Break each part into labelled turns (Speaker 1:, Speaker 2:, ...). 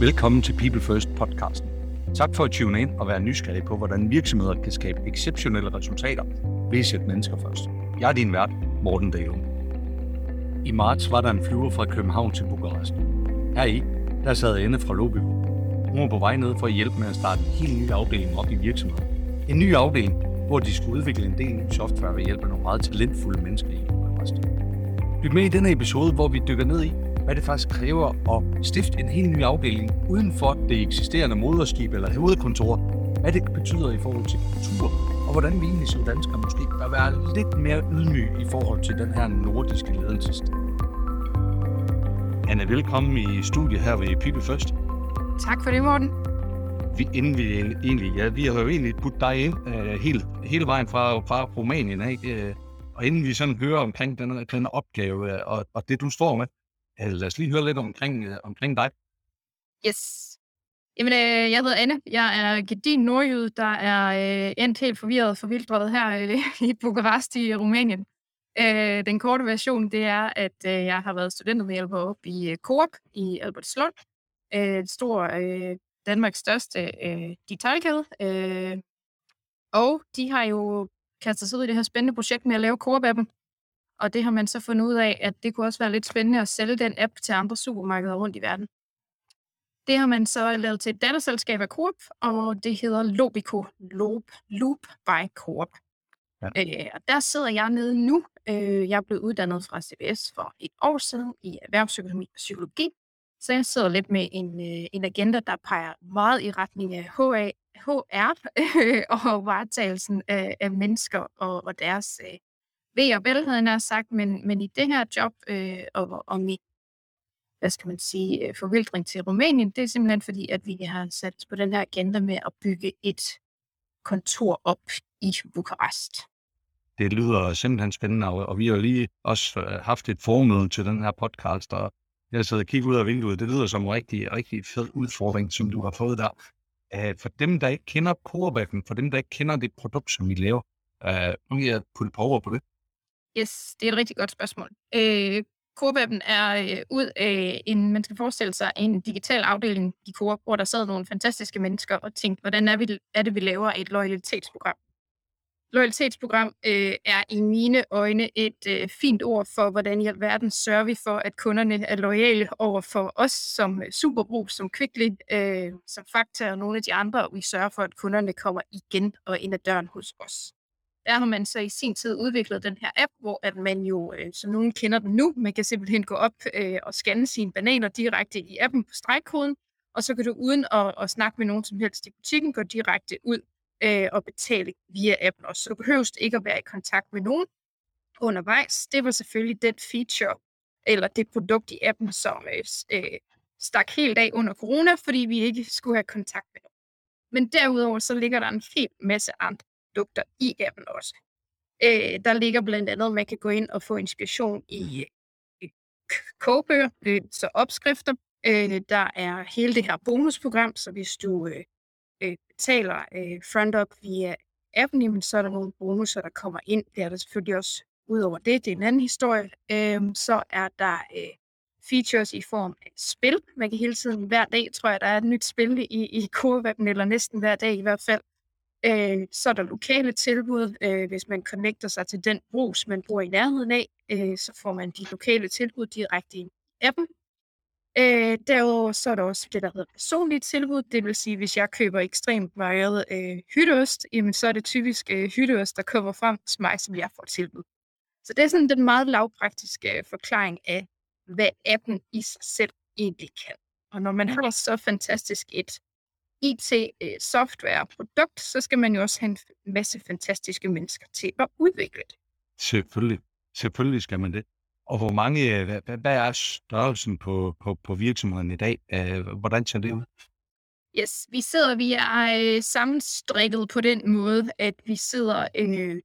Speaker 1: Velkommen til People First podcasten. Tak for at tune ind og være nysgerrig på, hvordan virksomheder kan skabe exceptionelle resultater ved at sætte mennesker først. Jeg er din vært, Morten Dale. I marts var der en flyver fra København til Bukarest. Her i, der sad Anne fra Lobby. Hun var på vej ned for at hjælpe med at starte en helt ny afdeling op i virksomheden. En ny afdeling, hvor de skulle udvikle en del ny software ved hjælp af nogle meget talentfulde mennesker i Bukarest. Lyt med i denne episode, hvor vi dykker ned i, hvad det faktisk kræver at stifte en helt ny afdeling uden for det eksisterende moderskib eller hovedkontor, hvad det betyder i forhold til kultur, og hvordan vi egentlig som danskere måske bør være lidt mere ydmyge i forhold til den her nordiske ledelsesstil. Anne, velkommen i studiet her ved People First.
Speaker 2: Tak for det, Morten.
Speaker 1: Vi, inden vi egentlig, ja, vi har jo egentlig puttet dig ind uh, hele, hele vejen fra, fra Rumænien, ikke? Uh, og inden vi sådan hører omkring den, den opgave uh, og, og det, du står med, Øh, lad os lige høre lidt omkring, øh, omkring dig.
Speaker 2: Yes. Jamen, øh, jeg hedder Anne. Jeg er gedin nordjyde, der er øh, endt helt forvirret og forvildret her øh, i Bukarest i øh, Rumænien. Øh, den korte version, det er, at øh, jeg har været studentermedhjælper op i øh, Coop i Albertslund. Øh, et stor, øh, Danmarks største øh, digitalkæde. Øh, og de har jo kastet sig ud i det her spændende projekt med at lave Coop-appen. Og det har man så fundet ud af, at det kunne også være lidt spændende at sælge den app til andre supermarkeder rundt i verden. Det har man så lavet til et datterselskab af Coop, og det hedder Lobico Loop, Loop by Coop. Ja. Øh, og der sidder jeg nede nu. Øh, jeg er blevet uddannet fra CBS for et år siden i erhvervspsykologi og psykologi. Så jeg sidder lidt med en, øh, en agenda, der peger meget i retning af HA, HR øh, og varetagelsen af, af mennesker og, og deres øh, ved og vel, havde jeg sagt, men, men i det her job øh, og, og mit hvad skal man sige, øh, forvildring til Rumænien, det er simpelthen fordi, at vi har sat på den her agenda med at bygge et kontor op i Bukarest.
Speaker 1: Det lyder simpelthen spændende, og vi har lige også øh, haft et formøde til den her podcast, og jeg sad og kiggede ud af vinduet. Det lyder som en rigtig, rigtig fed udfordring, som du har fået der. Øh, for dem, der ikke kender Corebacken, for dem, der ikke kender det produkt, som vi laver, nu kan jeg putte på over på det.
Speaker 2: Yes, det er et rigtig godt spørgsmål. Øh, Coop-appen er øh, ud af en, man skal forestille sig, en digital afdeling i Coop, hvor der sad nogle fantastiske mennesker og tænkte, hvordan er, vi, er det, vi laver et loyalitetsprogram? Loyalitetsprogram øh, er i mine øjne et øh, fint ord for, hvordan i alverden sørger vi for, at kunderne er lojale over for os som øh, Superbrug, som Kvickly, øh, som Fakta og nogle af de andre, og vi sørger for, at kunderne kommer igen og ind ad døren hos os. Der har man så i sin tid udviklet den her app, hvor at man jo, øh, som nogen kender den nu, man kan simpelthen gå op øh, og scanne sine bananer direkte i appen på stregkoden, og så kan du uden at, at snakke med nogen som helst i butikken, gå direkte ud øh, og betale via appen også. Så du behøver ikke at være i kontakt med nogen undervejs. Det var selvfølgelig den feature, eller det produkt i appen, som øh, øh, stak helt af under corona, fordi vi ikke skulle have kontakt med nogen. Men derudover så ligger der en hel masse andre produkter i appen også. Øh, der ligger blandt andet, at man kan gå ind og få inspiration i i kogebøger, øh, så opskrifter. Øh, der er hele det her bonusprogram, så hvis du øh, øh, betaler øh, front-up via appen, jamen, så er der nogle bonusser, der kommer ind. Det er der selvfølgelig også Udover det, det er en anden historie, øh, så er der øh, features i form af spil. Man kan hele tiden, hver dag tror jeg, der er et nyt spil i, i Coop-appen, eller næsten hver dag i hvert fald. Øh, så er der lokale tilbud. Øh, hvis man connecter sig til den brus, man bor i nærheden af, øh, så får man de lokale tilbud direkte i appen. Øh, derudover så er der også det, der hedder personlige tilbud. Det vil sige, hvis jeg køber ekstremt meget øh, hytteost, jamen, så er det typisk øh, hytteost, der kommer frem hos mig, som jeg får tilbud. Så det er sådan den meget lavpraktiske øh, forklaring af, hvad appen i sig selv egentlig kan. Og når man har så fantastisk et IT-software-produkt, så skal man jo også have en masse fantastiske mennesker til at udvikle det.
Speaker 1: Selvfølgelig. Selvfølgelig skal man det. Og hvor mange, øh, hvad, hvad er størrelsen på, på, på virksomheden i dag? Øh, hvordan ser det ud?
Speaker 2: Yes, vi sidder, vi er øh, sammenstrikket på den måde, at vi sidder øh,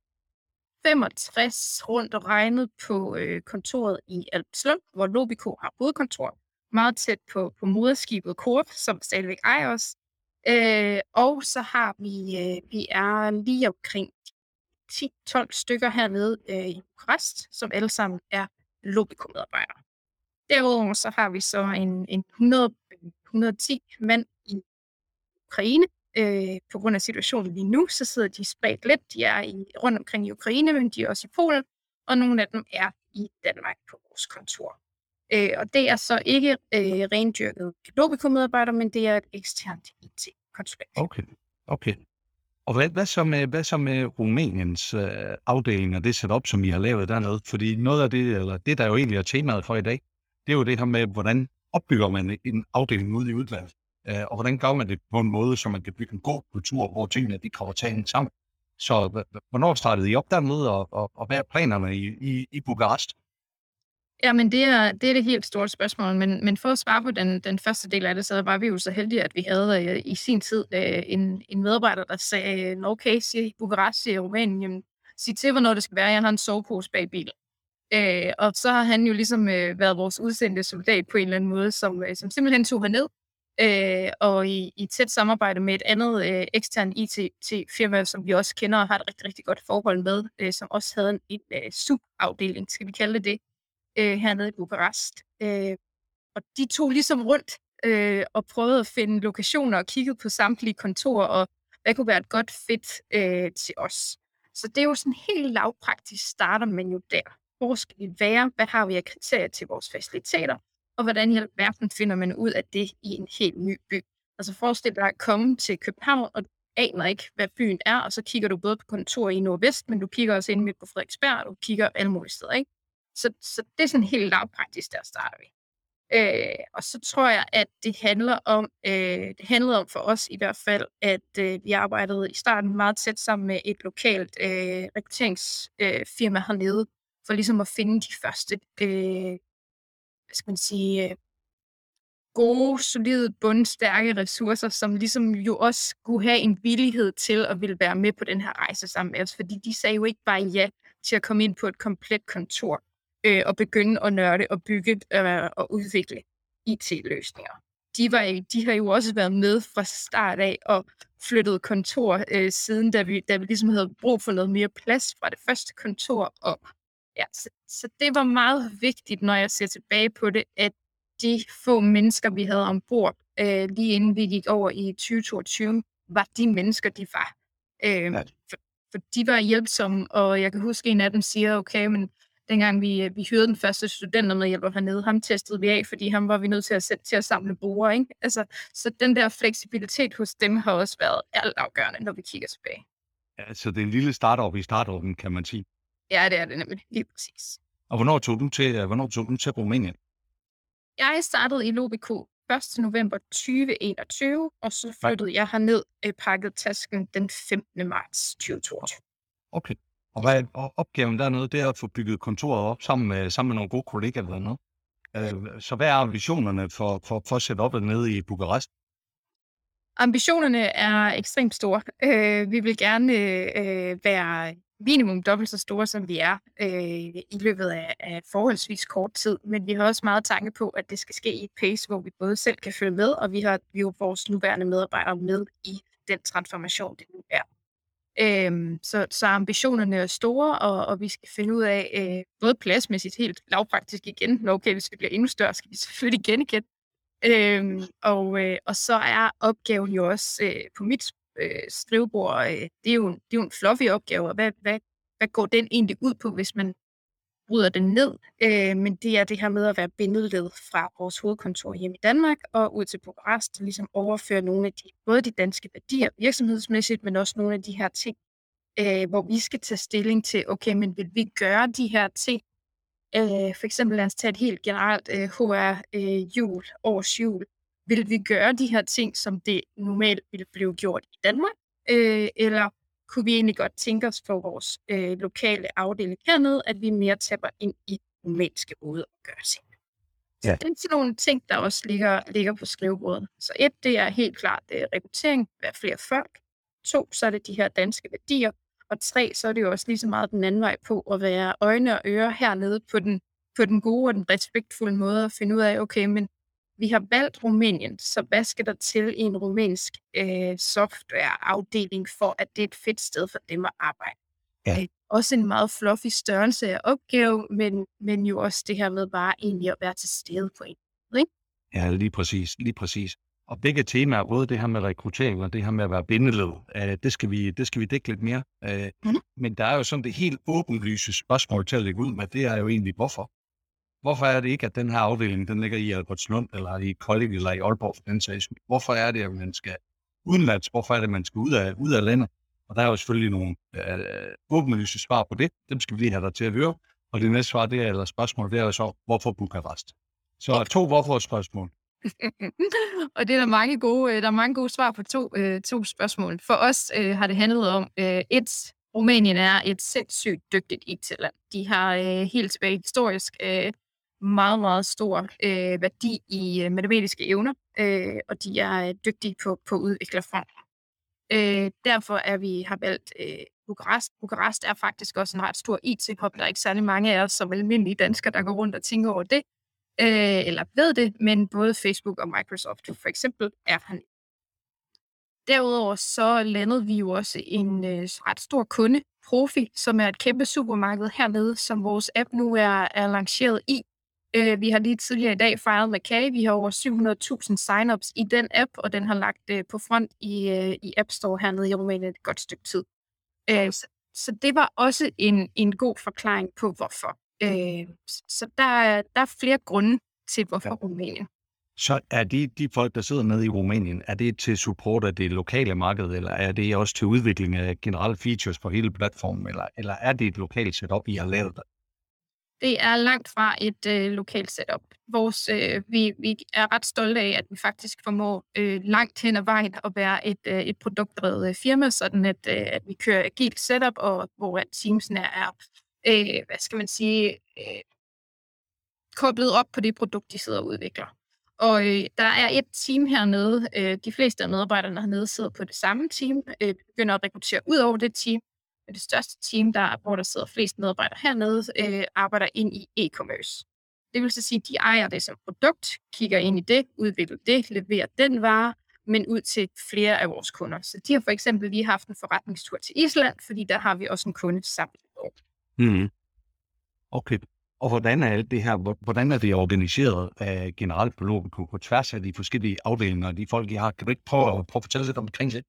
Speaker 2: 65 rundt og regnet på øh, kontoret i Alpslund, hvor Lobico har hovedkontor, meget tæt på, på moderskibet Coop, som stadigvæk ejer os. Øh, og så har vi, øh, vi er lige omkring 10-12 stykker hernede øh, i Bukarest, som alle sammen er Lobico-medarbejdere. Derudover så har vi så en, en 100 110 mand i Ukraine. Øh, på grund af situationen lige nu, så sidder de spredt lidt. De er i, rundt omkring i Ukraine, men de er også i Polen, og nogle af dem er i Danmark på vores kontor. Øh, og det er så ikke øh, rendyrket Lobico-medarbejdere, men det er et eksternt IT-konsulent.
Speaker 1: Okay, okay. Og hvad, hvad, så med, hvad så med Rumæniens øh, afdeling og det setup, som I har lavet dernede? Fordi noget af det, eller det der jo egentlig er temaet for i dag, det er jo det her med, hvordan opbygger man en afdeling ude i udlandet? Øh, og hvordan gør man det på en måde, så man kan bygge en god kultur, hvor tingene de kommer til sammen? Så hvornår startede I op dernede, og, og, og hvad er planerne i, i, i Bukarest?
Speaker 2: Ja, men det er, det er det helt store spørgsmål. Men, men for at svare på den, den første del af det, så var vi jo så heldige, at vi havde øh, i sin tid øh, en, en medarbejder, der sagde, okay, siger I Bukarest, siger Rumænien, sig til, hvornår det skal være. Jeg har en sovepose bag bilen. Øh, og så har han jo ligesom øh, været vores udsendte soldat på en eller anden måde, som, øh, som simpelthen tog herned, øh, og i, i tæt samarbejde med et andet øh, ekstern IT-firma, som vi også kender og har et rigtig, rigtig godt forhold med, øh, som også havde en, en øh, subafdeling, skal vi kalde det det, øh, hernede i Bukarest. Øh, og de tog ligesom rundt øh, og prøvede at finde lokationer og kiggede på samtlige kontorer, og hvad kunne være et godt fit øh, til os. Så det er jo sådan helt lavpraktisk starter man jo der. Hvor skal vi være? Hvad har vi af kriterier til vores faciliteter? Og hvordan i alverden finder man ud af det i en helt ny by? Altså forestil dig at komme til København, og du aner ikke, hvad byen er, og så kigger du både på kontor i Nordvest, men du kigger også ind midt på Frederiksberg, og du kigger alle mulige steder, ikke? Så, så det er sådan helt lavpraktisk, der starter vi. Øh, og så tror jeg, at det handler om, øh, det handlede om for os i hvert fald, at øh, vi arbejdede i starten meget tæt sammen med et lokalt øh, rekrutteringsfirma øh, hernede, for ligesom at finde de første, øh, hvad skal man sige, øh, gode, solide, bundstærke ressourcer, som ligesom jo også kunne have en villighed til at ville være med på den her rejse sammen med os, fordi de sagde jo ikke bare ja til at komme ind på et komplet kontor øh, og begynde at nørde og bygge øh, og udvikle IT-løsninger. De, var, de har jo også været med fra start af og flyttet kontor øh, siden, da vi, da vi ligesom havde brug for noget mere plads fra det første kontor op. Ja, så, så det var meget vigtigt, når jeg ser tilbage på det, at de få mennesker, vi havde ombord, øh, lige inden vi gik over i 2022, var de mennesker, de var. Øh, for, for de var hjælpsomme, og jeg kan huske, en af dem siger, okay, men dengang vi, øh, vi hyrede den første studentermedhjælper hernede, ham testede vi af, fordi ham var vi nødt til at sætte til at samle brugere. Ikke? Altså, så den der fleksibilitet hos dem har også været altafgørende, når vi kigger tilbage.
Speaker 1: Ja, så det er en lille startup i startupen, kan man sige.
Speaker 2: Ja, det er det nemlig. Lige præcis.
Speaker 1: Og hvornår tog du til, øh, hvornår tog du til Rumænien?
Speaker 2: Jeg startede i Lobico 1. november 2021, og så flyttede jeg herned og pakket tasken den 15. marts 2022.
Speaker 1: Okay. Og hvad og opgaven dernede? Det er at få bygget kontoret op sammen med, sammen med nogle gode kollegaer eller noget. Øh, så hvad er ambitionerne for, for, for at sætte op nede i Bukarest?
Speaker 2: Ambitionerne er ekstremt store. Øh, vi vil gerne øh, være minimum dobbelt så store, som vi er øh, i løbet af, af forholdsvis kort tid. Men vi har også meget tanke på, at det skal ske i et pace, hvor vi både selv kan følge med, og vi har vi jo vores nuværende medarbejdere med i den transformation, det nu er. Øhm, så, så ambitionerne er store, og, og vi skal finde ud af, øh, både pladsmæssigt helt lavpraktisk igen, når okay, hvis vi bliver endnu større, skal vi selvfølgelig igen igen. Øhm, og, øh, og så er opgaven jo også øh, på mit øh, skrivebord, øh, det, er jo, det er jo en fluffy opgave, og hvad, hvad, hvad går den egentlig ud på, hvis man bryder den ned? Øh, men det er det her med at være bindeled fra vores hovedkontor hjemme i Danmark og ud til Bukarest, ligesom overføre nogle af de, både de danske værdier virksomhedsmæssigt, men også nogle af de her ting, øh, hvor vi skal tage stilling til, okay, men vil vi gøre de her ting Øh, for eksempel lad os tage et helt generelt øh, HR-jul, øh, års jul. Vil vi gøre de her ting, som det normalt ville blive gjort i Danmark? Øh, eller kunne vi egentlig godt tænke os for vores øh, lokale afdeling hernede, at vi mere tapper ind i rumænske måde at gøre ting. Ja. Så det er sådan nogle ting, der også ligger, ligger på skrivebordet. Så et, det er helt klart det er rekruttering, være flere folk. To, så er det de her danske værdier. Og tre, så er det jo også lige så meget den anden vej på at være øjne og ører hernede på den, på den gode og den respektfulde måde at finde ud af, okay, men vi har valgt Rumænien, så hvad skal der til i en rumænsk øh, softwareafdeling for, at det er et fedt sted for dem at arbejde? Ja. Øh, også en meget fluffy størrelse af opgave, men, men jo også det her med bare egentlig at være til stede på en. Ikke?
Speaker 1: Ja, lige præcis, lige præcis. Og begge temaer, både det her med rekruttering og det her med at være bindeled, øh, det, skal vi, det skal vi dække lidt mere. Øh, mm. Men der er jo sådan det helt åbenlyse spørgsmål til at lægge ud med, det er jo egentlig, hvorfor? Hvorfor er det ikke, at den her afdeling, den ligger i Albertslund, eller i Kolding, eller i Aalborg for den sags Hvorfor er det, at man skal udenlands? Hvorfor er det, at man skal ud af, ud af landet? Og der er jo selvfølgelig nogle øh, åbenlyse svar på det. Dem skal vi lige have dig til at høre. Og det næste svar, det er, eller spørgsmål, det er jo så, hvorfor Bukarest? Så to hvorfor-spørgsmål.
Speaker 2: og det er der mange gode, øh, der er mange gode svar på to, øh, to spørgsmål. For os øh, har det handlet om, øh, et, Rumænien er et sindssygt dygtigt IT-land. De har øh, helt tilbage historisk øh, meget, meget stor øh, værdi i øh, matematiske evner, øh, og de er øh, dygtige på, på udviklerfront. Øh, derfor er vi har valgt øh, Bukarest. Bukarest er faktisk også en ret stor IT-hop. Der er ikke særlig mange af os som almindelige danskere, der går rundt og tænker over det, øh, eller ved det, men både Facebook og Microsoft for eksempel er han. Derudover så landede vi jo også en øh, ret stor kunde, Profi, som er et kæmpe supermarked hernede, som vores app nu er, er lanceret i. Øh, vi har lige tidligere i dag fejret med Kage. Vi har over 700.000 signups i den app, og den har lagt øh, på front i, øh, i App Store hernede i Rumænien et godt stykke tid. Øh, så, så det var også en, en god forklaring på, hvorfor. Øh, så der, der er flere grunde til, hvorfor ja. Rumænien.
Speaker 1: Så er de, de folk, der sidder nede i Rumænien, er det til support af det lokale marked, eller er det også til udvikling af generelle features på hele platformen, eller, eller er det et lokalt setup, I har lavet det?
Speaker 2: Er langt fra et øh, lokalt setup. Vores, øh, vi, vi er ret stolte af, at vi faktisk formår øh, langt hen ad vejen at være et, øh, et produktdrevet øh, firma, sådan at, øh, at vi kører agilt setup, og hvor teamsene er, øh, hvad skal man sige, øh, koblet op på det produkt, de sidder og udvikler. Og øh, der er et team hernede. Øh, de fleste af medarbejderne hernede sidder på det samme team. Øh, begynder at rekruttere ud over det team. Det største team, der, hvor der sidder flest medarbejdere hernede, øh, arbejder ind i e-commerce. Det vil så sige, at de ejer det som produkt, kigger ind i det, udvikler det, leverer den vare, men ud til flere af vores kunder. Så de har for eksempel lige haft en forretningstur til Island, fordi der har vi også en kunde sammen.
Speaker 1: Mm. Okay. Og hvordan er alt det her, hvordan er det organiseret af generelt på, på, på tværs af de forskellige afdelinger, de folk, I har? Kan du ikke prøve, at, prøve at fortælle lidt omkring det?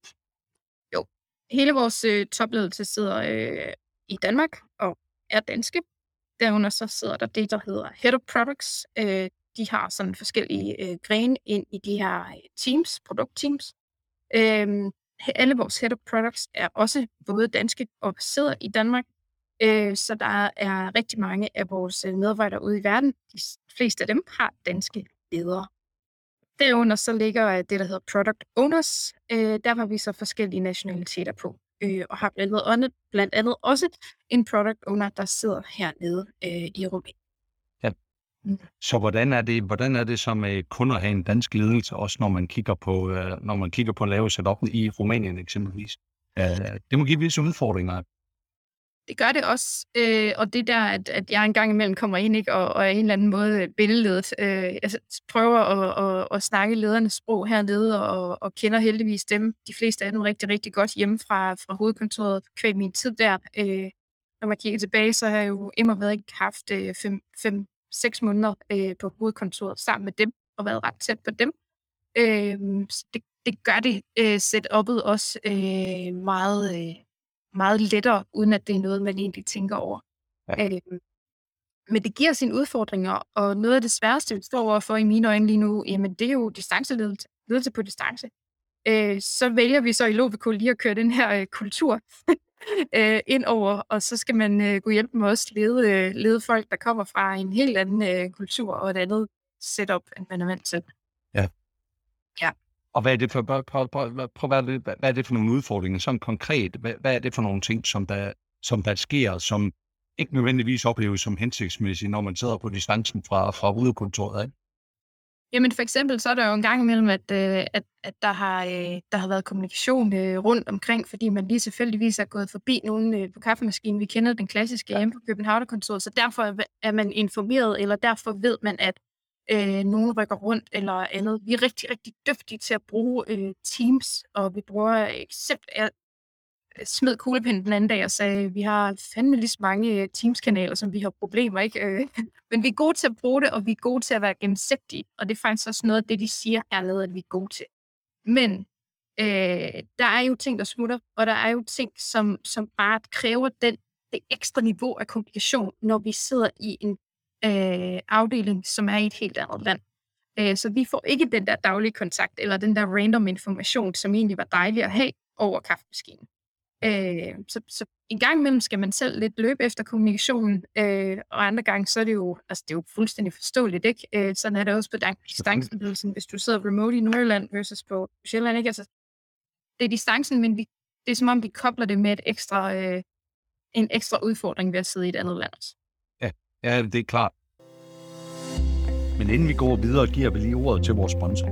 Speaker 2: Hele vores øh, topledelse sidder øh, i Danmark og er danske. Derunder så sidder der det, der hedder Head of Products. Øh, de har sådan forskellige øh, grene ind i de her øh, teams, produktteams. Øh, alle vores Head of Products er også både danske og sidder i Danmark, Øh, så der er rigtig mange af vores øh, medarbejdere ude i verden. De fleste af dem har danske ledere. Derunder så ligger det, der hedder Product Owners. Øh, der har vi så forskellige nationaliteter på. og har blandt andet, blandt andet også en Product Owner, der sidder hernede i Rumænien.
Speaker 1: Ja. Mm. Så hvordan er det, hvordan er det som kun at have en dansk ledelse, også når man kigger på, når man kigger på at lave setup i Rumænien eksempelvis? det må give visse udfordringer
Speaker 2: det gør det også. Øh, og det der, at, at jeg engang imellem kommer ind ikke, og, og er en eller anden måde billedledet. Øh, jeg øh, altså, prøver at, at, at snakke ledernes sprog hernede, og, og kender heldigvis dem, de fleste af dem rigtig, rigtig godt hjemme fra, fra hovedkontoret kvæg min tid der. Øh, når man kigger tilbage, så har jeg jo immer været ikke haft 5-6 øh, måneder øh, på hovedkontoret sammen med dem, og været ret tæt på dem. Øh, så det, det gør det øh, setup'et også øh, meget... Øh, meget lettere, uden at det er noget, man egentlig tænker over. Ja. Øh, men det giver sine udfordringer, og noget af det sværeste, vi står overfor i mine øjne lige nu, jamen det er jo distanceledelse ledelse på distance. Øh, så vælger vi så i Lovico lige at køre den her øh, kultur øh, ind over, og så skal man øh, gå hjælpe med os lede, øh, lede folk, der kommer fra en helt anden øh, kultur og et andet setup, end man er vant til.
Speaker 1: Ja.
Speaker 2: Ja.
Speaker 1: Og hvad er det for, prøv, prøv, prøv, prøv, hvad, det, hvad er det for nogle udfordringer, sådan konkret? Hvad, hvad er det for nogle ting, som der, som der sker, som ikke nødvendigvis opleves som hensigtsmæssigt, når man sidder på distancen fra, fra udekontoret? Ikke?
Speaker 2: Jamen for eksempel, så er der jo en gang imellem, at, øh, at, at der, har, øh, der har været kommunikation øh, rundt omkring, fordi man lige tilfældigvis er gået forbi nogen på kaffemaskinen. Vi kender den klassiske hjemme på Københavnerkontoret, så derfor er man informeret, eller derfor ved man, at øh, nogen rykker rundt eller andet. Vi er rigtig, rigtig dygtige til at bruge øh, Teams, og vi bruger øh, eksempel, øh, smed kuglepinden den anden dag og sagde, vi har fandme lige så mange øh, Teams-kanaler, som vi har problemer, ikke? Men vi er gode til at bruge det, og vi er gode til at være gennemsigtige. Og det er faktisk også noget af det, de siger allerede, at vi er gode til. Men øh, der er jo ting, der smutter, og der er jo ting, som, som bare kræver den, det ekstra niveau af kommunikation, når vi sidder i en øh, afdeling, som er i et helt andet land. Øh, så vi får ikke den der daglige kontakt, eller den der random information, som egentlig var dejlig at have over kaffemaskinen. Øh, så, så en gang imellem skal man selv lidt løbe efter kommunikationen, øh, og andre gange, så er det jo, altså det er jo fuldstændig forståeligt, ikke? Øh, sådan er det også på distancen, hvis du sidder remote i Nordjylland versus på Sjælland, ikke? Altså, det er distancen, men vi, det er som om, vi kobler det med et ekstra, øh, en ekstra udfordring ved at sidde i et andet land også.
Speaker 1: Ja, det er klart. Men inden vi går videre, giver vi lige ordet til vores sponsor.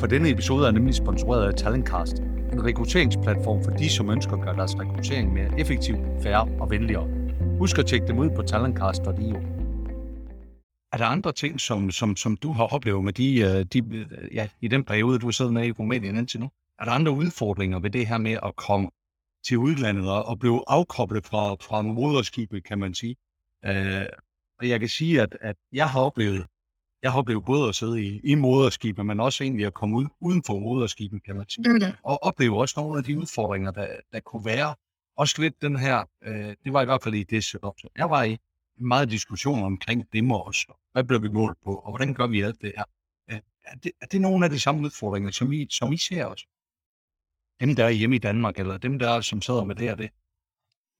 Speaker 1: For denne episode er nemlig sponsoreret af Talentcast, en rekrutteringsplatform for de, som ønsker at gøre deres rekruttering mere effektiv, færre og venligere. Husk at tjekke dem ud på talentcast.io. Er der andre ting, som, som, som du har oplevet med de, øh, de, øh, ja, i den periode, du har siddet med i Rumænien indtil nu? Er der andre udfordringer ved det her med at komme til udlandet og blive afkoblet fra, fra moderskibet, kan man sige? Øh, og jeg kan sige, at, at jeg har oplevet jeg har oplevet både at sidde i, i moderskibet, men også egentlig at komme ud uden for moderskibet, kan man sige. Mm. Og opleve også nogle af de udfordringer, der, der kunne være. Også lidt den her, øh, det var i hvert fald i det setup. Jeg var i meget diskussion omkring det også. Hvad bliver vi målt på, og hvordan gør vi alt det her? Øh, er, det, er det nogle af de samme udfordringer, som I, som I ser også? Dem, der er hjemme i Danmark, eller dem, der er, som sidder med det og det?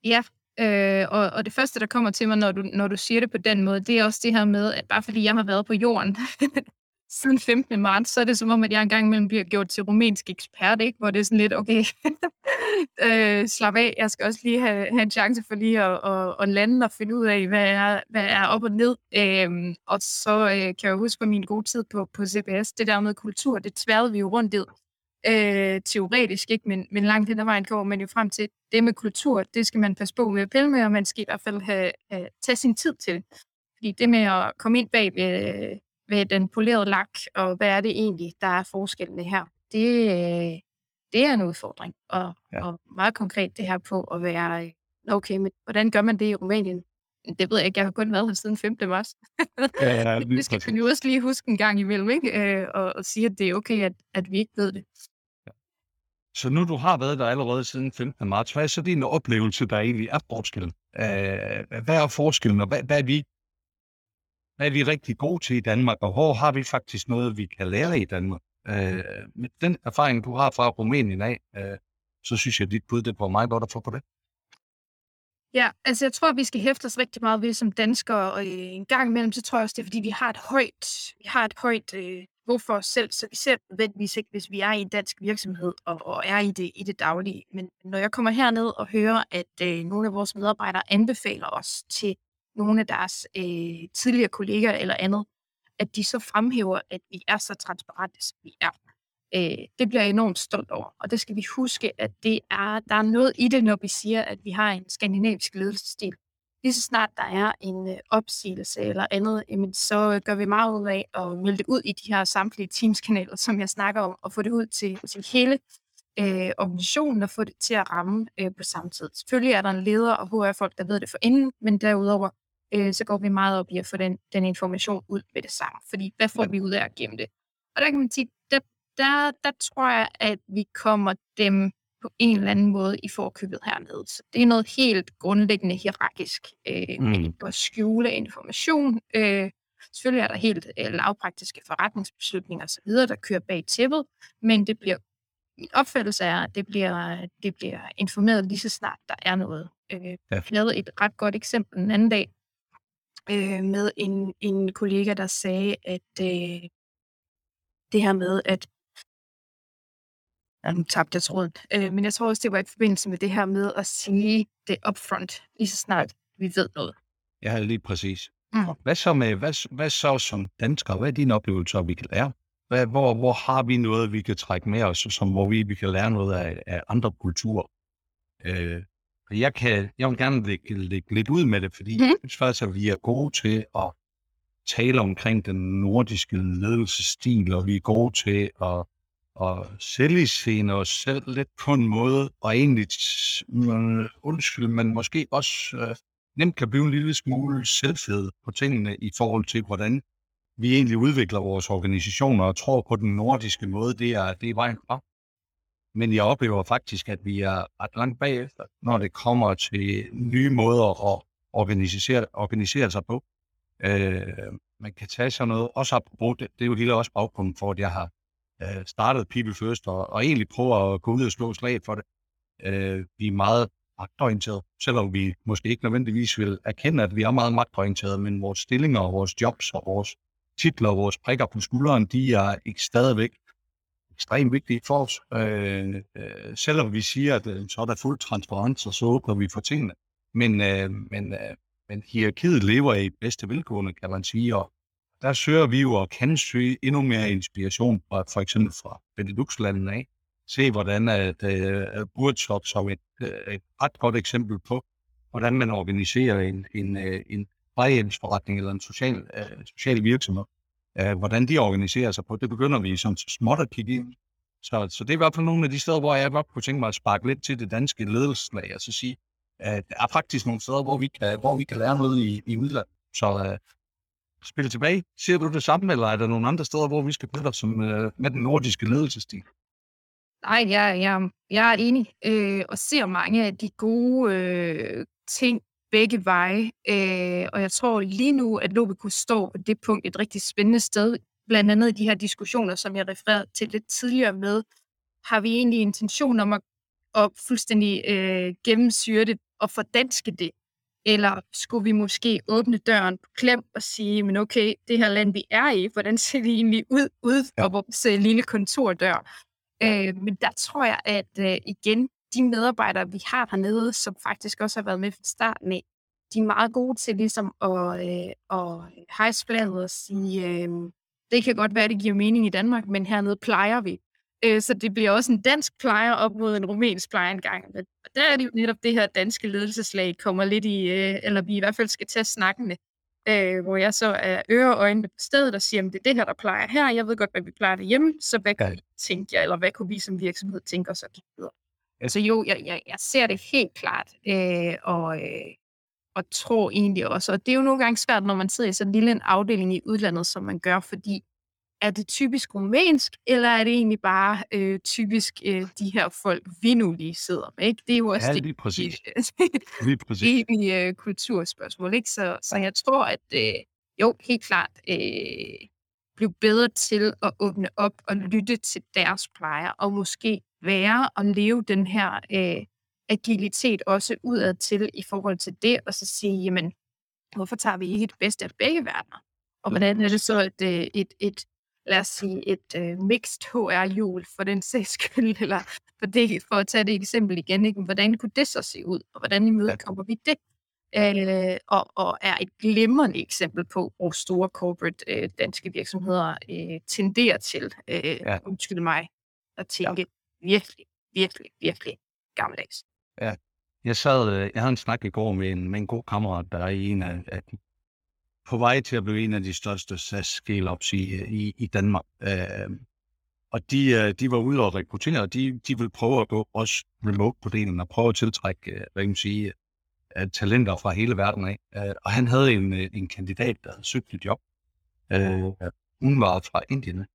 Speaker 2: Ja, Øh, og, og det første, der kommer til mig, når du, når du siger det på den måde, det er også det her med, at bare fordi jeg har været på jorden siden 15. marts, så er det som om, at jeg engang imellem bliver gjort til rumænsk ekspert, ikke? hvor det er sådan lidt, okay, øh, slap af, jeg skal også lige have, have en chance for lige at, at, at lande og finde ud af, hvad er, hvad er op og ned. Øh, og så øh, kan jeg huske på min gode tid på, på CBS, det der med kultur, det tværede vi jo rundt i øh, teoretisk, ikke? Men, men langt hen ad vejen går man jo frem til, det med kultur, det skal man passe på med at pille med, og man skal i hvert fald have, have, tage sin tid til. Fordi det med at komme ind bag ved, ved den polerede lak, og hvad er det egentlig, der er forskellene her, det, det er en udfordring. Og, ja. og meget konkret det her på at være, okay, men hvordan gør man det i Rumænien? Det ved jeg ikke, jeg har kun været her siden 5. marts. ja, ja, det skal man jo også lige huske en gang imellem, ikke? Øh, og, og sige, at det er okay, at, at vi ikke ved det.
Speaker 1: Så nu du har været der allerede siden 15. marts, hvad er så din oplevelse, der egentlig er forskellen? Øh, hvad er forskellen, og hvad, hvad, er vi, hvad er vi rigtig gode til i Danmark, og hvor har vi faktisk noget, vi kan lære i Danmark? Øh, med den erfaring, du har fra Rumænien af, øh, så synes jeg, at dit bud det var meget godt at få på det.
Speaker 2: Ja, altså jeg tror, vi skal hæfte os rigtig meget ved som danskere, og en gang imellem, så tror jeg også, det er, fordi vi har et højt, vi har et højt øh, hvorfor selv, så vi ser nødvendigvis ikke, hvis vi er i en dansk virksomhed og, og er i det, i det daglige. Men når jeg kommer herned og hører, at øh, nogle af vores medarbejdere anbefaler os til nogle af deres øh, tidligere kolleger eller andet, at de så fremhæver, at vi er så transparente, som vi er. Øh, det bliver jeg enormt stolt over. Og det skal vi huske, at det er, der er noget i det, når vi siger, at vi har en skandinavisk ledelsesstil lige så snart der er en øh, opsigelse eller andet, jamen, så gør vi meget ud af at melde det ud i de her samtlige Teams-kanaler, som jeg snakker om, og få det ud til, til hele øh, organisationen og få det til at ramme øh, på samme tid. Selvfølgelig er der en leder og HR-folk, der ved det for inden, men derudover øh, så går vi meget op i at få den, den information ud med det samme. Fordi hvad får vi ud af at gemme det? Og der kan man sige, der, der, der tror jeg, at vi kommer dem på en eller anden måde i forkøbet hernede. Så det er noget helt grundlæggende hierarkisk. Øh, mm. At skjule information. Øh, selvfølgelig er der helt øh, lavpraktiske forretningsbeslutninger osv., der kører bag tæppet, men det bliver min opfattelse er, at det bliver, det bliver informeret lige så snart der er noget. Øh, ja. Jeg havde et ret godt eksempel en anden dag øh, med en, en kollega, der sagde, at øh, det her med, at Ja, nu tabte jeg tråden. Øh, men jeg tror også, det var i forbindelse med det her med at sige det upfront, lige så snart vi ved noget.
Speaker 1: Ja, lige præcis. Mm. Hvad, så med, hvad, hvad så som danskere? Hvad er dine oplevelser, vi kan lære? Hvad, hvor, hvor har vi noget, vi kan trække med os, som, hvor vi, vi kan lære noget af, af andre kulturer? Øh, jeg, kan, jeg vil gerne lægge, lægge lidt ud med det, fordi mm. jeg synes faktisk, at vi er gode til at tale omkring den nordiske ledelsesstil, og vi er gode til at at selviscene os selv lidt på en måde, og egentlig, undskyld, men måske også øh, nemt kan blive en lille smule selvfed på tingene i forhold til, hvordan vi egentlig udvikler vores organisationer og tror på den nordiske måde, det er, det er vejen frem. Men jeg oplever faktisk, at vi er ret langt bagefter, når det kommer til nye måder at organisere, organisere sig på. Øh, man kan tage sådan noget, også apropos, det, det er jo hele også baggrunden for, at jeg har øh, People First, og, og egentlig prøver at gå ud og slå slag for det. Øh, vi er meget magtorienterede, selvom vi måske ikke nødvendigvis vil erkende, at vi er meget magtorienteret, men vores stillinger, og vores jobs og vores titler og vores prikker på skulderen, de er ikke stadigvæk ekstremt vigtige for os. Øh, øh, selvom vi siger, at øh, så er der fuld transparens, og så åbner vi for tingene. Men, øh, men, øh, men hierarkiet lever i bedste velgående, kan man sige, og der søger vi jo og kan søge endnu mere inspiration fra for eksempel fra Benelux-landene af. Se, hvordan at uh, Burtshop som et, øh, et ret godt eksempel på, hvordan man organiserer en, en, øh, en plejehjemsforretning eller en social, uh, social virksomhed. Uh, hvordan de organiserer sig på, det begynder vi som småt at kigge ind. Så, så det er i hvert fald nogle af de steder, hvor jeg godt kunne tænke mig at sparke lidt til det danske ledelseslag, og så sige, at der er faktisk nogle steder, hvor vi kan, hvor vi kan lære noget i, i udlandet. Så uh, spille tilbage. Ser du det samme, eller er der nogle andre steder, hvor vi skal blive som, øh, med den nordiske ledelsesstil?
Speaker 2: Nej, jeg, jeg, jeg er enig øh, og ser mange af de gode øh, ting begge veje. Øh, og jeg tror lige nu, at Lobico står på det punkt et rigtig spændende sted. Blandt andet i de her diskussioner, som jeg refererede til lidt tidligere med, har vi egentlig intention om at, at fuldstændig øh, gennemsyre det og fordanske det. Eller skulle vi måske åbne døren på klem og sige, men okay, det her land, vi er i, hvordan ser det egentlig ud, ud ja. på vores øh, lille kontordør? Øh, men der tror jeg, at øh, igen, de medarbejdere, vi har hernede, som faktisk også har været med fra starten af, de er meget gode til ligesom at, øh, at hejse flaget og sige, øh, det kan godt være, det giver mening i Danmark, men hernede plejer vi. Øh, så det bliver også en dansk plejer op mod en rumænsk plejer engang. Og der er det jo netop det her danske ledelseslag kommer lidt i, øh, eller vi i hvert fald skal tage snakken med, øh, hvor jeg så er øre og øjne på stedet og siger, at det er det her, der plejer her. Jeg ved godt, hvad vi plejer derhjemme, så hvad kan ja. tænke jer, eller hvad kunne vi som virksomhed tænke os at videre? Ja. Så jo, jeg, jeg, jeg ser det helt klart, øh, og, øh, og tror egentlig også, og det er jo nogle gange svært, når man sidder i så lille en afdeling i udlandet, som man gør, fordi er det typisk rumænsk, eller er det egentlig bare øh, typisk øh, de her folk, vi nu lige sidder med? Ikke? Det er jo også
Speaker 1: ja,
Speaker 2: lige
Speaker 1: det præcis. lige
Speaker 2: præcis. evige øh, kulturspørgsmål. Ikke? Så, så jeg tror, at øh, jo, helt klart øh, blive bedre til at åbne op og lytte til deres plejer, og måske være og leve den her øh, agilitet også udad til i forhold til det, og så sige, jamen, hvorfor tager vi ikke det bedste af begge verdener? Og hvordan er det så et, øh, et, et lad os sige, et øh, mixed HR-hjul for den sags skyld, eller for, det, for at tage det eksempel igen, ikke? hvordan kunne det så se ud, og hvordan imødekommer vi det? Øh, og, og er et glimrende eksempel på, hvor store corporate øh, danske virksomheder øh, tenderer til, øh, ja. undskyld mig, at tænke ja. virkelig, virkelig, virkelig gammeldags.
Speaker 1: Ja, jeg sad, øh, jeg havde en snak i går med en, med en god kammerat, der er i en af, af de på vej til at blive en af de største SaaS scale i, i, i Danmark. Øh, og de, øh, de var ude og rekruttere, og de, de vil prøve at gå også remote på delen og prøve at tiltrække, øh, hvad kan man sige, øh, talenter fra hele verden af. Øh, og han havde en, en kandidat, der havde søgt et job. Øh, hun var fra Indien.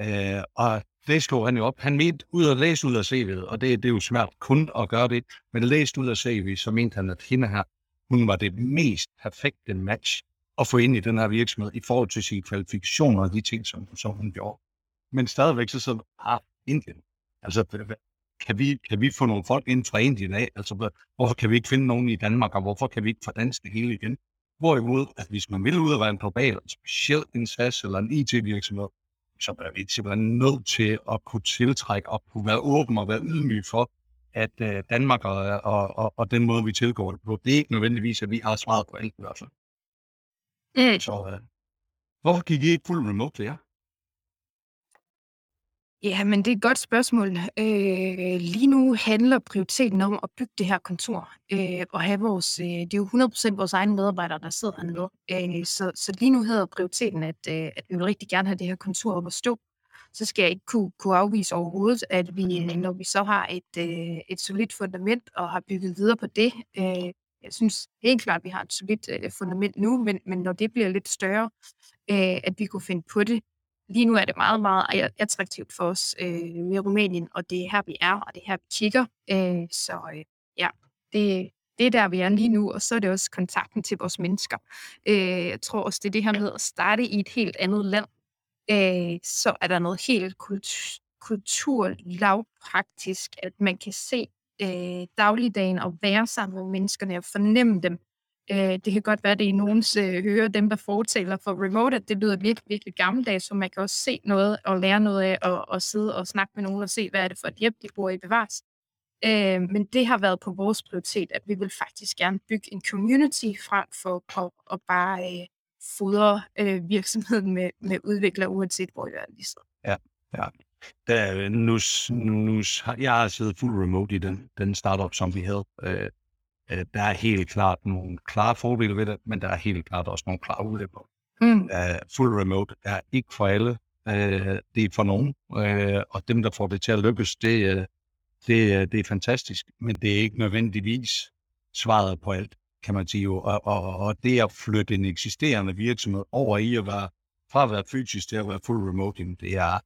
Speaker 1: Øh, og det slog han jo op. Han mente ud at læse ud af CV'et, og det, det er jo svært kun at gøre det, men læst ud af CV, så mente han, at hende her, hun var det mest perfekte match at få ind i den her virksomhed i forhold til sine kvalifikationer og de ting, som, som hun gjorde. Men stadigvæk så så ah, Indien. Altså, kan vi, kan vi få nogle folk ind fra Indien af? Altså, hvorfor kan vi ikke finde nogen i Danmark, og hvorfor kan vi ikke få dansk det hele igen? Hvorimod, at hvis man vil ud og være en global, specielt en eller en IT-virksomhed, så er vi simpelthen nødt til at kunne tiltrække og kunne være åben og være ydmyg for, at øh, Danmark og, og, og, og den måde, vi tilgår det på, det er ikke nødvendigvis, at vi har svaret på alt i hvert fald. Mm. Så uh, hvorfor gik I ikke fuld remote til jer?
Speaker 2: Ja, men det er et godt spørgsmål. Øh, lige nu handler prioriteten om at bygge det her kontor øh, og have vores, øh, det er jo 100% vores egne medarbejdere, der sidder hernede. Øh, så, så lige nu hedder prioriteten, at, øh, at vi vil rigtig gerne have det her kontor op at stå. så skal jeg ikke kunne, kunne afvise overhovedet, at vi, når vi så har et, øh, et solidt fundament og har bygget videre på det, øh, jeg synes helt klart, at vi har et solidt øh, fundament nu, men, men når det bliver lidt større, øh, at vi kunne finde på det. Lige nu er det meget, meget attraktivt for os øh, med Rumænien, og det er her, vi er, og det er her, vi kigger. Øh, så øh, ja, det, det er der, vi er lige nu, og så er det også kontakten til vores mennesker. Øh, jeg tror også, det er det her med at starte i et helt andet land. Øh, så er der noget helt kultur, kulturlavpraktisk, at man kan se øh, dagligdagen og være sammen med menneskerne og fornemme dem. Øh, det kan godt være, at det i nogens øh, hører dem, der fortæller for remote, at det lyder virkelig, virkelig gammeldags, så man kan også se noget og lære noget af og, og sidde og snakke med nogen og se, hvad er det for et hjem, de bor i bevares. Øh, men det har været på vores prioritet, at vi vil faktisk gerne bygge en community frem for at, at bare øh, fodre øh, virksomheden med, med udviklere, uanset hvor i verden de sidder.
Speaker 1: Ja, ja. Der, nu, nu, jeg har siddet fuld remote i den, den startup, som vi havde. Øh, øh, der er helt klart nogle klare fordele ved det, men der er helt klart også nogle klare ulemper. Mm. Uh, full remote er ikke for alle. Uh, det er for nogen. Uh, og dem, der får det til at lykkes, det, det, det er fantastisk, men det er ikke nødvendigvis svaret på alt, kan man sige. Og, og, og det at flytte en eksisterende virksomhed over i at være fra at være fysisk til at være full remote, det er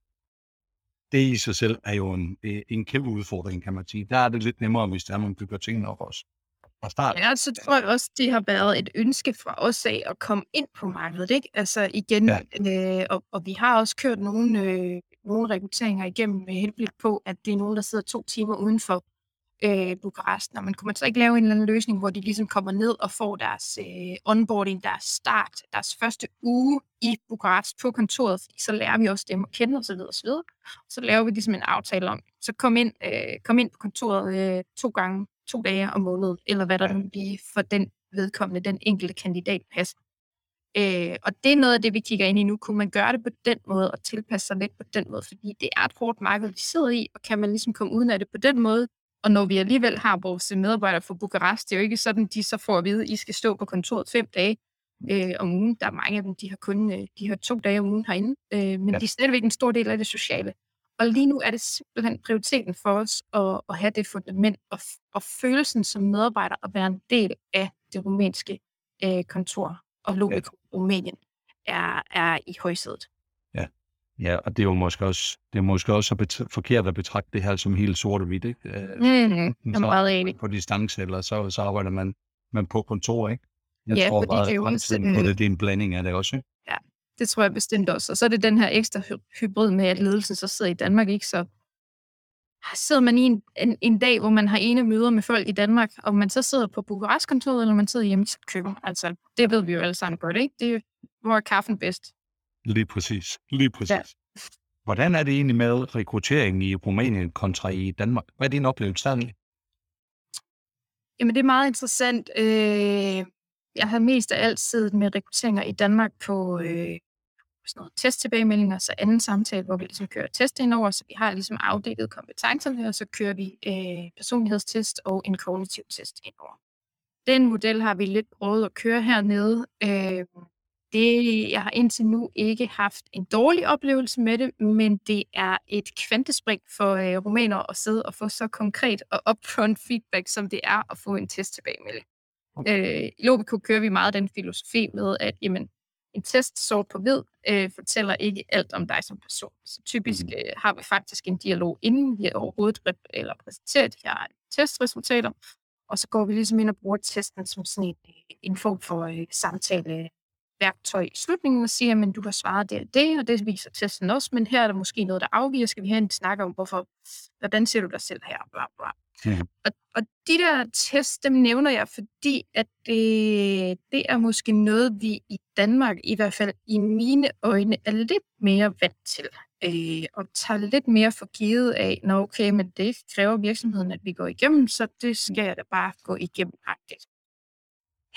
Speaker 1: det i sig selv er jo en, en kæmpe udfordring, kan man sige. Der er det lidt nemmere, hvis der er, man bygger tingene op også.
Speaker 2: Fra start. Ja, så tror jeg også, det har været et ønske fra os af at komme ind på markedet. Ikke? Altså igen, ja. øh, og, og vi har også kørt nogle, øh, nogle rekrutteringer igennem med henblik på, at det er nogen, der sidder to timer uden for øh, Bukarest. Når man kunne man så ikke lave en eller anden løsning, hvor de ligesom kommer ned og får deres øh, onboarding, deres start, deres første uge i Bukarest på kontoret, fordi så lærer vi også dem at kende osv. osv. Så laver vi ligesom en aftale om, så kom ind, øh, kom ind på kontoret øh, to gange, to dage om måneden, eller hvad der nu bliver for den vedkommende, den enkelte kandidat passer. Øh, og det er noget af det, vi kigger ind i nu. Kunne man gøre det på den måde og tilpasse sig lidt på den måde? Fordi det er et hårdt marked, vi sidder i, og kan man ligesom komme uden af det på den måde? Og når vi alligevel har vores medarbejdere fra Bukarest, det er jo ikke sådan, de så får at vide, at I skal stå på kontoret fem dage øh, om ugen. Der er mange af dem, de har kun øh, de har to dage om ugen herinde. Øh, men ja. de er stadigvæk en stor del af det sociale. Og lige nu er det simpelthen prioriteten for os at, at have det fundament og, og følelsen som medarbejder at være en del af det rumænske øh, kontor og Logico ja. Rumænien er, er i højsædet.
Speaker 1: Ja. Og det er jo måske også, det er måske også bet- forkert at betragte det her som helt sort og hvidt, ikke? Mm,
Speaker 2: jeg er meget enig.
Speaker 1: På distance, eller så, så arbejder man, man på kontor, ikke?
Speaker 2: Jeg ja, tror fordi bare, det er jo også...
Speaker 1: Øh, det, det er en blanding af det også, ikke?
Speaker 2: Ja, det tror jeg bestemt også. Og så er det den her ekstra hybrid med, at ledelsen så sidder i Danmark, ikke? Så sidder man i en, en, en dag, hvor man har ene møder med folk i Danmark, og man så sidder på Bukarest-kontoret, eller man sidder hjemme i sit køkken. Altså, det ved vi jo alle sammen godt, ikke? Det er jo, hvor er kaffen bedst.
Speaker 1: Lige præcis. Lige præcis. Ja. Hvordan er det egentlig med rekrutteringen i Rumænien kontra i Danmark? Hvad er din oplevelse der?
Speaker 2: Jamen, det er meget interessant. Øh, jeg har mest af alt siddet med rekrutteringer i Danmark på øh, sådan noget testtilbagemeldinger, så anden samtale, hvor vi ligesom kører test indover, så vi har ligesom afdækket kompetencerne, og så kører vi øh, personlighedstest og en kognitiv test indover. Den model har vi lidt prøvet at køre hernede. Øh, det, jeg har indtil nu ikke haft en dårlig oplevelse med det, men det er et kvantespring for øh, rumæner at sidde og få så konkret og upfront feedback, som det er at få en test tilbagemelding. Okay. Øh, I Lobico kører vi meget den filosofi med, at jamen, en test sort på hvid øh, fortæller ikke alt om dig som person. Så typisk mm. øh, har vi faktisk en dialog, inden vi overhovedet rep- eller præsenterer de her testresultater, og så går vi ligesom ind og bruger testen som sådan en, en form for øh, samtale værktøj i slutningen og siger, at du har svaret det og det, og det viser testen også, men her er der måske noget, der afviger. Skal vi have en snak om, hvorfor, hvordan ser du dig selv her? Bla, bla. Ja. Og, og de der tests, dem nævner jeg, fordi at det, det er måske noget, vi i Danmark, i hvert fald i mine øjne, er lidt mere vant til. Øh, og tager lidt mere for givet af, når okay, men det kræver virksomheden, at vi går igennem, så det skal jeg da bare gå igennem. Agtigt.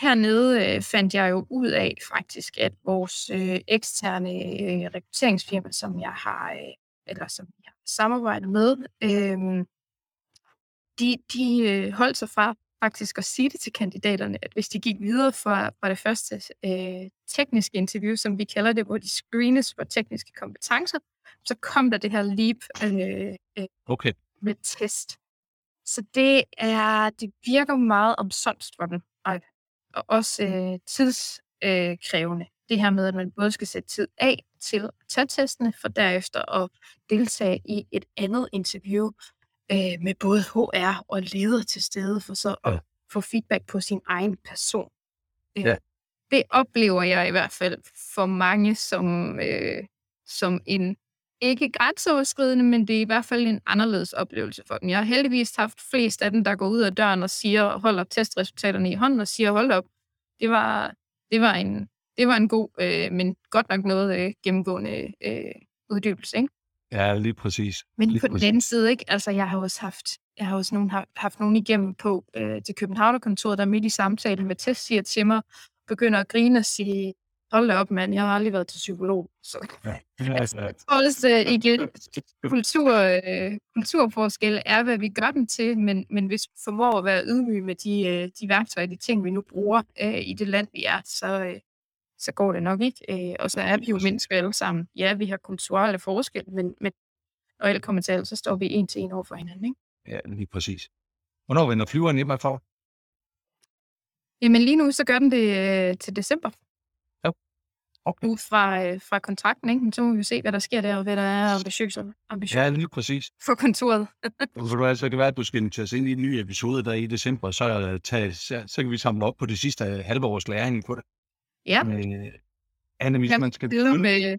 Speaker 2: Hernede øh, fandt jeg jo ud af faktisk, at vores øh, eksterne øh, rekrutteringsfirma, som jeg har, øh, eller som jeg har samarbejdet med, øh, de, de øh, holdt sig fra faktisk at sige det til kandidaterne, at hvis de gik videre fra, fra det første øh, tekniske interview, som vi kalder det, hvor de screenes for tekniske kompetencer, så kom der det her leap øh, øh,
Speaker 1: Okay.
Speaker 2: med test. Så det er, det virker meget omsonst for dem, og, og også øh, tidskrævende. Øh, det her med, at man både skal sætte tid af til at tage testene, for derefter at deltage i et andet interview øh, med både HR og leder til stede, for så at
Speaker 1: Ja.
Speaker 2: få feedback på sin egen person. Øh,
Speaker 1: Ja.
Speaker 2: Det oplever jeg i hvert fald for mange som, øh, som en ikke grænseoverskridende, men det er i hvert fald en anderledes oplevelse for dem. Jeg har heldigvis haft flest af dem, der går ud af døren og siger, holder testresultaterne i hånden og siger, hold op, det var, det var, en, det var en god, øh, men godt nok noget øh, gennemgående øh, uddybelse. Ikke?
Speaker 1: Ja, lige præcis.
Speaker 2: Men
Speaker 1: Lige
Speaker 2: på den
Speaker 1: præcis.
Speaker 2: anden side, ikke? Altså, jeg har også haft, jeg har også nogen, haft, haft nogen igennem på øh, til Københavnerkontoret, der midt i samtalen med test siger til mig, begynder at grine og sige, hold da op, mand, jeg har aldrig været til psykolog. Så
Speaker 1: Altså,
Speaker 2: også øh, igen, kultur, øh, kulturforskel er, hvad vi gør dem til, men, men hvis vi formår at være ydmyge med de, øh, de værktøjer, de ting, vi nu bruger øh, i det land, vi er, så, øh, så går det nok ikke. Øh, og så er vi jo mennesker alle sammen. Ja, vi har kulturelle forskelle, men, men når alt kommer til alt, så står vi en til en over for hinanden. Ikke?
Speaker 1: ja, lige præcis. Hvornår vender flyveren hjem herfra?
Speaker 2: Jamen lige nu, så gør den det øh, til december.
Speaker 1: Okay.
Speaker 2: Ud fra, øh, fra kontrakten, ikke? Men så må vi jo se, hvad der sker der, og hvad der er ambitiøst, ambitiøst
Speaker 1: Ja, lige præcis.
Speaker 2: for kontoret.
Speaker 1: For du altså, det kan være, at du skal invitere os ind i en ny episode der i december, så, øh, tage, så, så kan vi samle op på det sidste øh, halve års læring på det.
Speaker 2: Ja,
Speaker 1: Men, øh, Anne, hvis
Speaker 2: jeg
Speaker 1: man skal...
Speaker 2: billeder med,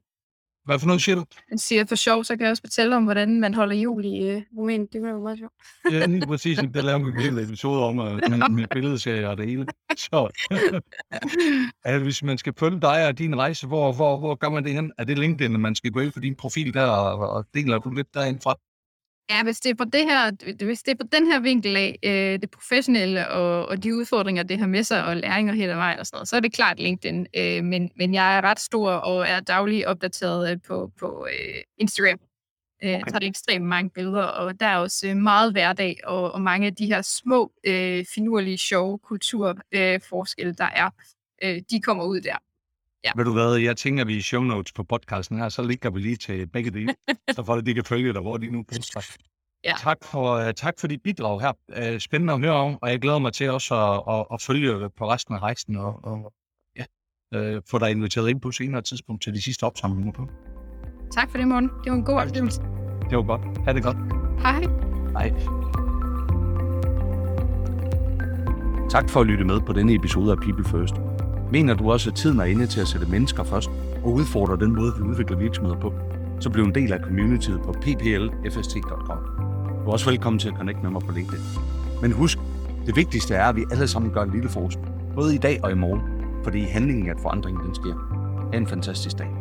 Speaker 1: Hvad for noget siger du?
Speaker 2: Han siger for sjov, så kan jeg også fortælle om, hvordan man holder jul i øh, Rumænien. Det kunne være meget sjovt.
Speaker 1: Ja, lige præcis. Det laver vi en hel episode om, og med, med billedserie og det hele. Så, altså, hvis man skal følge dig og din rejse, hvor, hvor, hvor gør man det hen? Er det LinkedIn, man skal gå ind for din profil der, og, og deler du lidt derinde fra?
Speaker 2: Ja, hvis det er på det her, hvis det er på den her vinkel af øh, det professionelle og, og de udfordringer, det har med sig, og læringer hele vejen og sådan noget, så er det klart LinkedIn. Øh, men, men jeg er ret stor og er dagligt opdateret øh, på, på øh, Instagram. Øh, okay. Så er det ekstremt mange billeder, og der er også øh, meget hverdag, og, og mange af de her små, øh, finurlige, sjove kulturforskelle, øh, der er, øh, de kommer ud der. Ja.
Speaker 1: Ved du hvad, jeg tænker, vi i show notes på podcasten her, så ligger vi lige til begge dele, så folk de kan følge dig, hvor de nu er.
Speaker 2: Ja.
Speaker 1: Tak, for, uh, tak for dit bidrag her. Uh, spændende at høre om, og jeg glæder mig til også at, at, at følge på resten af rejsen, og, og ja, uh, få dig inviteret ind på senere tidspunkt til de sidste opsamlinger på.
Speaker 2: Tak for det, Morten. Det var en god oplevelse.
Speaker 1: Det var godt. Ha' det godt.
Speaker 2: Hej.
Speaker 1: Hej. Tak for at lytte med på denne episode af People First. Mener du også, at tiden er inde til at sætte mennesker først og udfordre den måde, vi udvikler virksomheder på, så bliv en del af communityet på pplfst.com. Du er også velkommen til at connecte med mig på LinkedIn. Men husk, det vigtigste er, at vi alle sammen gør en lille forskel. Både i dag og i morgen. for det er i handlingen at forandringen, den sker. Ha' en fantastisk dag.